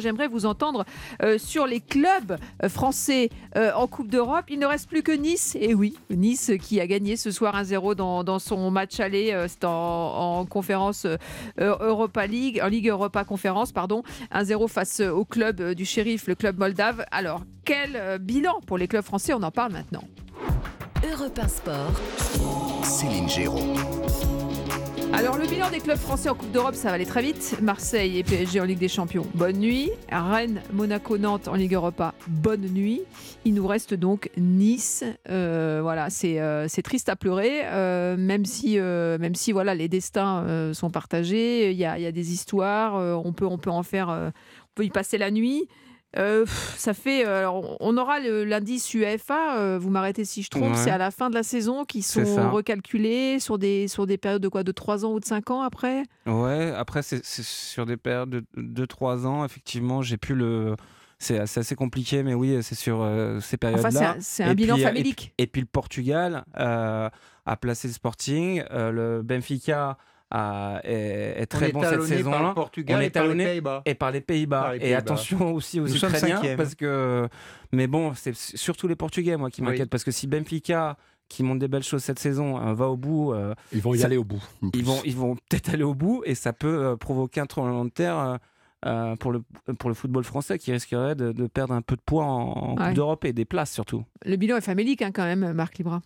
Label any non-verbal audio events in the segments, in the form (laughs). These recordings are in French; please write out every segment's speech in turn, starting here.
J'aimerais vous entendre euh, sur les clubs euh, français euh, en Coupe d'Europe. Il ne reste plus que Nice. Et oui, Nice qui a gagné ce soir 1-0 dans, dans, son match aller. C'est en, en, conférence Europa League, en Ligue Europa Conférence, pardon. 1-0 face au club du shérif, le club moldave. Alors, quel bilan pour les clubs français? On en parle maintenant. Europe Sport. Céline Géraud. Alors le bilan des clubs français en Coupe d'Europe, ça va aller très vite. Marseille et PSG en Ligue des Champions, bonne nuit. Rennes, Monaco, Nantes en Ligue Europa, bonne nuit. Il nous reste donc Nice. Euh, voilà, c'est euh, triste à pleurer, euh, même si, voilà, les destins sont partagés. Il y a, y a, des histoires, on peut en faire, on peut y passer la nuit. Euh, ça fait. Euh, on aura l'indice UEFA, euh, vous m'arrêtez si je trompe, c'est à la fin de la saison qui sont recalculés sur des, sur des périodes de quoi De 3 ans ou de 5 ans après? Ouais, après, c'est sur des périodes de 2-3 ans, effectivement, j'ai pu le. C'est assez compliqué, mais oui, c'est sur ces périodes-là. Enfin, c'est un, bilan famélique. Et, puis le Portugal a placé le Sporting, le Benfica est, très bon cette saison-là. On est talonné et par les Pays-Bas. et attention aussi aux Ukrainiens parce que. Mais bon, c'est surtout les Portugais moi qui m'inquiètent parce que si Benfica qui monte des belles choses cette saison hein, va au bout. Euh, ils vont y aller au bout. Ils vont, ils vont peut-être aller au bout et ça peut euh, provoquer un tremblement de terre. Euh, pour, le, pour le football français qui risquerait de, perdre un peu de poids en, Coupe d'Europe et des places surtout. Le bilan est famélique hein, quand même, Marc Libra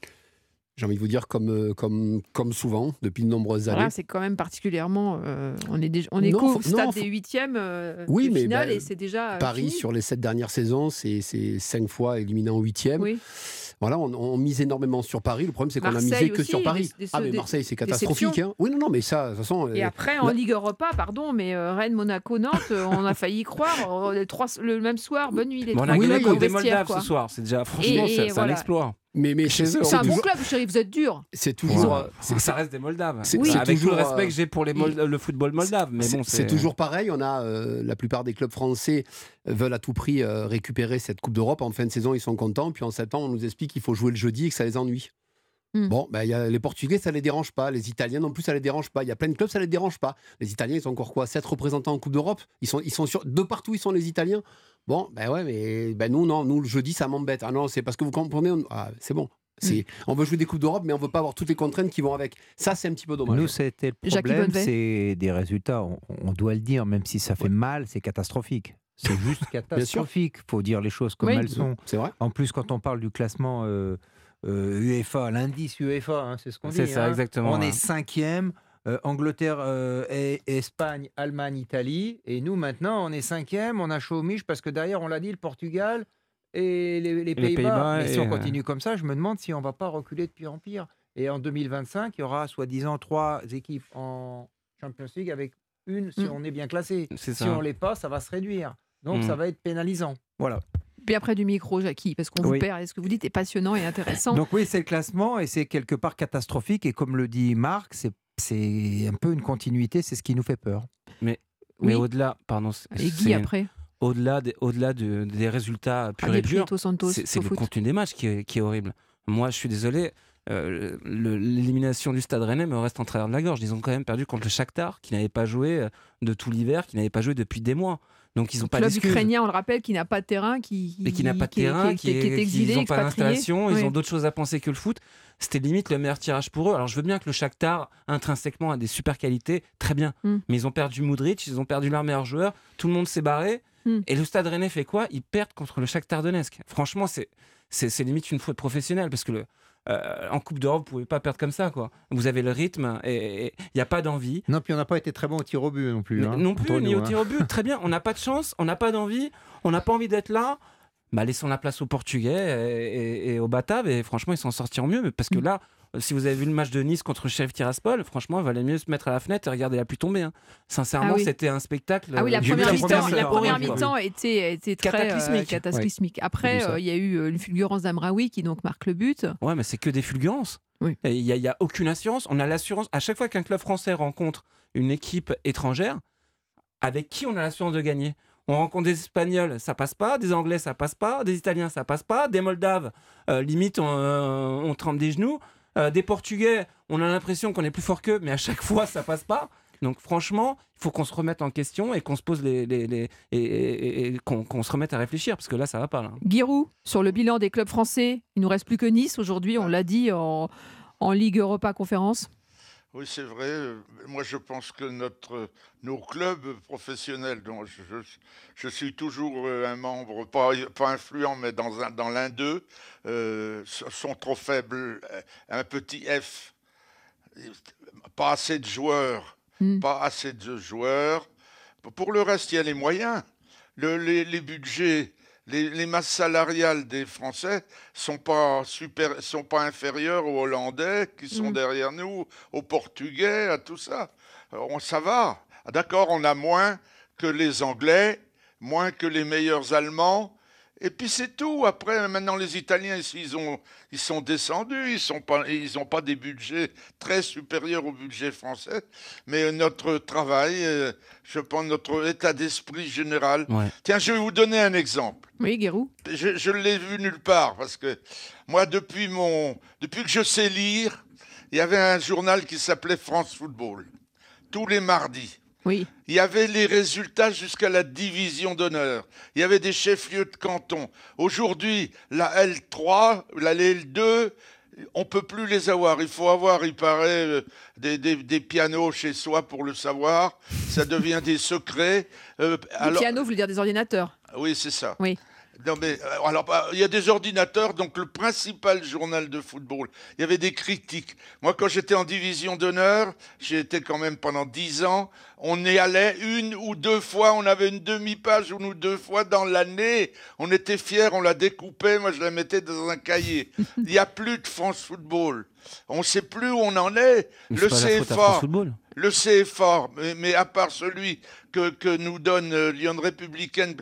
j'ai envie de vous dire, comme, euh, comme, comme souvent, depuis de nombreuses années. c'est quand même particulièrement. Euh, on est, déjà, on est au stade des huitièmes euh, oui, mais finale ben, et c'est déjà. Paris, sur les sept dernières saisons, c'est cinq fois éliminé en huitième. Oui. Voilà, on, mise énormément sur Paris. Le problème, c'est qu'on a misé que sur Paris. ah, mais Marseille, c'est catastrophique. Hein. Oui, non, non, mais ça, de toute façon. Et après, en Ligue Europa, pardon, mais Rennes, Monaco, Nantes, on a failli y croire. Les trois, le même soir, bonne nuit. Les bon, on a gagné contre des Moldaves ce soir. C'est déjà, franchement, c'est un exploit. Mais, mais chez eux, c'est un bon club, chérie, vous êtes dur. C'est toujours. Ça reste des Moldaves. Oui. Avec tout le respect que j'ai pour les le football moldave. Mais bon, c'est toujours pareil. On a euh, la plupart des clubs français veulent à tout prix euh, récupérer cette Coupe d'Europe. En fin de saison, ils sont contents. Puis en septembre, on nous explique qu'il faut jouer le jeudi et que ça les ennuie. Hmm. Bon, ben, y a les Portugais, ça les dérange pas. Les Italiens non plus, ça les dérange pas. Il y a plein de clubs, ça les dérange pas. Les Italiens, ils ont encore quoi 7 représentants en Coupe d'Europe? Ils sont, ils sont sur, de partout, ils sont les Italiens. Bon, ben ouais, mais ben nous, non, nous, le jeudi, ça m'embête. Ah non, c'est parce que vous comprenez, ah, c'est bon. Mm. On veut jouer des Coupes d'Europe, mais on veut pas avoir toutes les contraintes qui vont avec. Ça, c'est un petit peu dommage. Nous, c'était le problème, c'est des résultats. On, doit le dire, même si ça fait mal, c'est catastrophique. C'est juste (laughs) catastrophique. Il faut dire les choses comme elles sont. C'est vrai. En plus, quand on parle du classement euh, UEFA, l'indice UEFA, hein, c'est ce qu'on dit. C'est ça, hein. exactement. On est cinquième. Euh, Angleterre, et, Espagne, Allemagne, Italie. Et nous, maintenant, on est cinquième. On a chaud au parce que derrière, on l'a dit, le Portugal, et les, Pays-Bas. mais si on continue comme ça, je me demande si on ne va pas reculer de pire en pire. Et en 2025, il y aura soi-disant trois équipes en Champions League avec une si mm. on est bien classé. Si on ne l'est pas, ça va se réduire. Donc ça mm. va être pénalisant. Voilà. Puis après du micro, Jackie, parce qu'on vous perd. Et ce que vous dites est passionnant et intéressant. Donc oui, c'est le classement et c'est quelque part catastrophique. Et comme le dit Marc, c'est un peu une continuité, c'est ce qui nous fait peur. Mais, mais au-delà, pardon. Et Guy après au-delà des, au-delà des résultats purs ah, et durs, c'est le contenu des matchs qui est, qui est, horrible. Moi, je suis désolé, euh, l'élimination du Stade Rennais me reste en travers de la gorge. Ils ont quand même perdu contre le Shakhtar, qui n'avait pas joué euh, de tout l'hiver, qui n'avait pas joué depuis des mois. Donc ils ont pas club ukrainien, on le rappelle, qui n'a pas de terrain, qui, qui n'a pas de terrain, qui, est, exilé, ils n'ont pas d'installation, ils ont d'autres choses à penser que le foot. C'était limite le meilleur tirage pour eux. Alors je veux bien que le Shakhtar intrinsèquement a des super qualités, très bien, hmm. mais ils ont perdu Moudric, ils ont perdu leur meilleur joueur, tout le monde s'est barré. Hmm. Et le Stade Rennais fait quoi? Ils perdent contre le Shakhtar Donetsk. Franchement, c'est c'est limite une faute professionnelle parce que le, euh, en Coupe d'Europe, vous pouvez pas perdre comme ça. Quoi. Vous avez le rythme et il n'y a pas d'envie. Non, puis on n'a pas été très bon au tir au but non plus. Hein, non plus, ni au hein. tir au but. Très bien, on n'a pas de chance, on n'a pas d'envie, on n'a pas envie d'être là. Bah, laissons la place aux Portugais et, aux Bataves et franchement, ils s'en sortiront mieux. Parce que hmm. là, si vous avez vu le match de Nice contre chef Tiraspol, franchement, il valait mieux se mettre à la fenêtre et regarder la pluie tomber. Hein. Sincèrement, ah c'était un spectacle. Ah oui, la première mi-temps était, était, très euh, cataclysmique. Après, euh, il y a eu euh, une fulgurance d'Amraoui qui donc marque le but. Ouais, mais c'est que des fulgurances. Il n'y a, aucune assurance. On a l'assurance. À chaque fois qu'un club français rencontre une équipe étrangère, avec qui on a l'assurance de gagner? On rencontre des Espagnols, ça passe pas, des Anglais, ça passe pas, des Italiens, ça passe pas, des Moldaves, limite, on, on trempe des genoux. Euh, des Portugais, on a l'impression qu'on est plus fort qu'eux, mais à chaque fois, ça passe pas. Donc franchement, il faut qu'on se remette en question et qu'on se pose les, et, qu'on se remette à réfléchir parce que là, ça va pas. Là. Giroud, sur le bilan des clubs français, il nous reste plus que Nice aujourd'hui. On l'a dit en, en Ligue Europa Conférence. Oui, c'est vrai. Moi, je pense que notre, nos clubs professionnels, dont je, suis toujours euh, un membre, pas, pas influent, mais dans, un, dans l'un d'eux, euh, sont trop faibles. Un petit F, pas assez de joueurs, hmm. pas assez de joueurs. Pour le reste, il y a les moyens. les, les budgets les, masses salariales des Français sont pas super, sont pas inférieures aux Hollandais qui sont mm. derrière nous, aux Portugais, à tout ça. Alors, ça va. Ah, d'accord, on a moins que les Anglais, moins que les meilleurs Allemands, et puis c'est tout. Après, maintenant, les Italiens, ils, ont, ils sont descendus. Ils n'ont pas, ils pas des budgets très supérieurs au budget français. Mais notre travail, euh, je pense, notre état d'esprit général. Tiens, je vais vous donner un exemple. Oui, Guérou. Je, je l'ai vu nulle part. Parce que moi, depuis, mon, depuis que je sais lire, il y avait un journal qui s'appelait France Football. Tous les mardis. Oui. Il y avait les résultats jusqu'à la division d'honneur. Il y avait des chefs-lieux de canton. Aujourd'hui, la L3, la L2, on peut plus les avoir. Il faut avoir, il paraît, euh, des, pianos chez soi pour le savoir. Ça devient des secrets. Euh, des pianos, vous voulez dire des ordinateurs Oui, c'est ça. Oui. Non, mais euh, alors, bah, il y a des ordinateurs, donc le principal journal de football. Il y avait des critiques. Moi, quand j'étais en division d'honneur, j'ai été quand même pendant dix ans. On y allait une ou deux fois, on avait une demi-page une ou deux fois dans l'année. On était fiers, on la découpait. Moi, je la mettais dans un cahier. (laughs) Il n'y a plus de France Football. On ne sait plus où on en est. le CFA, le CFA, mais, à part celui que, nous donne euh, Lyon Républicaine,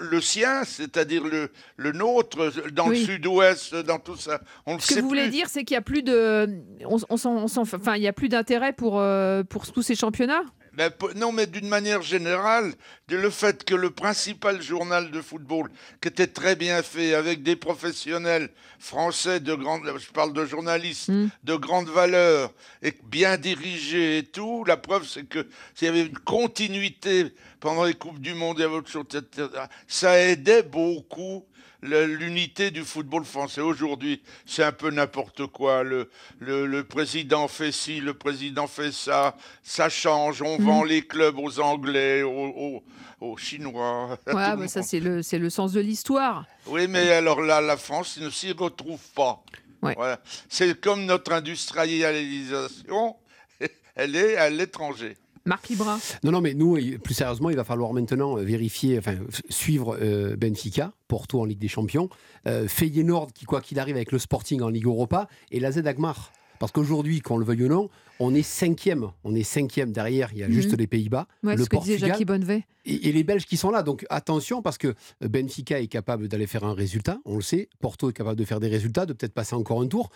le sien, c'est-à-dire le, le nôtre, dans le sud-ouest, dans tout ça. On Ce que vous voulez dire, c'est qu'il n'y a plus de, on, enfin, il y a plus d'intérêt pour, euh, pour tous ces championnats? Non, mais d'une manière générale, le fait que le principal journal de football, qui était très bien fait, avec des professionnels français de grande, je parle de journalistes, hmm. de grande valeur, et bien dirigés et tout, la preuve c'est que s'il y avait une continuité pendant les Coupes du Monde et autre chose, ça aidait beaucoup l'unité du football français. Aujourd'hui, c'est un peu n'importe quoi. Le, le, président fait ci, le président fait ça. Ça change. On vend mhm. les clubs aux Anglais, aux, aux, Chinois. (laughs) Ouais, bah ça, c'est le, le sens de l'histoire. Oui, mais alors là, la France ne s'y retrouve pas. Voilà. C'est comme notre industrialisation, (laughs) elle est à l'étranger. Marc Libra. Non, non, mais nous, plus sérieusement, il va falloir maintenant euh, vérifier, enfin, suivre euh, Benfica, Porto en Ligue des Champions, euh, Feyenoord, qui, quoi qu'il arrive, avec le Sporting en Ligue Europa, et la Z Agmar. Parce qu'aujourd'hui, qu'on le veuille ou non, on est cinquième. On est cinquième derrière. Il y a juste mhm. les Pays-Bas, le ce Portugal Jackie Bonnevet. Et, les Belges qui sont là. Donc attention parce que Benfica est capable d'aller faire un résultat. On le sait. Porto est capable de faire des résultats, de peut-être passer encore un tour.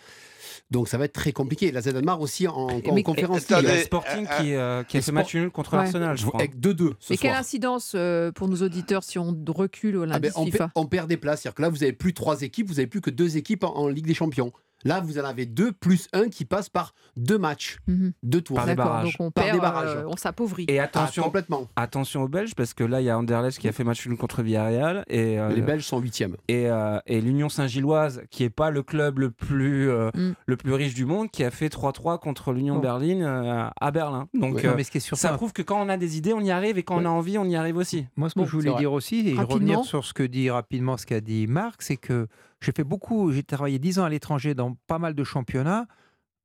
Donc ça va être très compliqué. La ZMR aussi en, en conférence. Il y a le Sporting qui, euh, qui a fait match nul contre Arsenal, je crois. Avec 2-2. Et quelle incidence euh, pour nos auditeurs si on recule au ah ben, on, on, perd des places. C'est-à-dire que là, vous n'avez plus trois équipes, vous n'avez plus que deux équipes en Ligue des Champions. Là, vous en avez deux plus un qui passe par deux matchs, mhm. deux tours. Par des barrages. Donc on perd, des barrages. Euh, on s'appauvrit. Et attention, ah, complètement. attention aux Belges, parce que là, il y a Anderlecht qui a fait match nul contre Villarreal. Et, euh, les Belges sont huitièmes. Et, euh, et l'Union Saint-Gilloise, qui n'est pas le club le plus, mm. le plus riche du monde, qui a fait 3-3 contre l'Union oh. Berlin à Berlin. Donc mais ce qui est ça prouve que quand on a des idées, on y arrive, et quand on a envie, on y arrive aussi. Moi, ce que je voulais dire aussi, et revenir sur ce que dit rapidement ce qu'a dit Marc, c'est que j'ai fait beaucoup, j'ai travaillé 10 ans à l'étranger dans pas mal de championnats.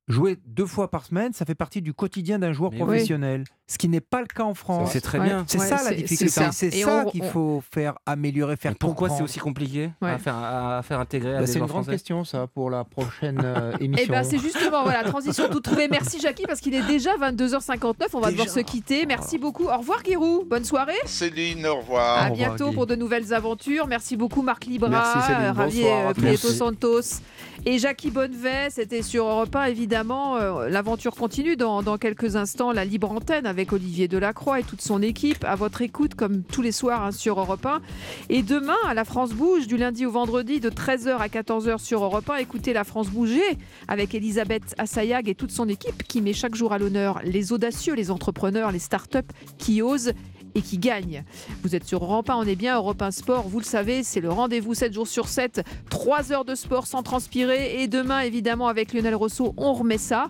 Jouer deux fois par semaine, ça fait partie du quotidien d'un joueur professionnel. Ce qui n'est pas le cas en France. C'est très bien. C'est ça la difficulté. C'est ça, qu'il faut faire améliorer, faire Pourquoi c'est aussi compliqué à, faire, à, faire, intégrer à bah, C'est une grande question, ça, pour la prochaine euh, eh (laughs) émission. Eh ben, c'est justement voilà, transition tout trouvée. Merci Jackie, parce qu'il est déjà 22h59. On va devoir se quitter. Merci beaucoup. Au revoir Guirou. Bonne soirée. Céline, au revoir. À bientôt pour de nouvelles aventures. Merci beaucoup Marc Libra, Merci euh, Prieto Santos et Jackie Bonnevet. C'était sur Europe 1, évidemment. Euh, l'aventure continue dans, dans quelques instants. La libre antenne avec avec Olivier Delacroix et toute son équipe, à votre écoute comme tous les soirs hein, sur Europe 1. Et demain, à la France Bouge, du lundi au vendredi, de 13h à 14h sur Europe 1, écoutez la France Bouger avec Elisabeth Assayag et toute son équipe qui met chaque jour à l'honneur les audacieux, les entrepreneurs, les start-up qui osent et qui gagne. Vous êtes sur Europe 1, on est bien, Europe 1 Sport, vous le savez, c'est le rendez-vous 7 jours sur 7, 3 heures de sport sans transpirer et demain évidemment avec Lionel Rousseau, on remet ça.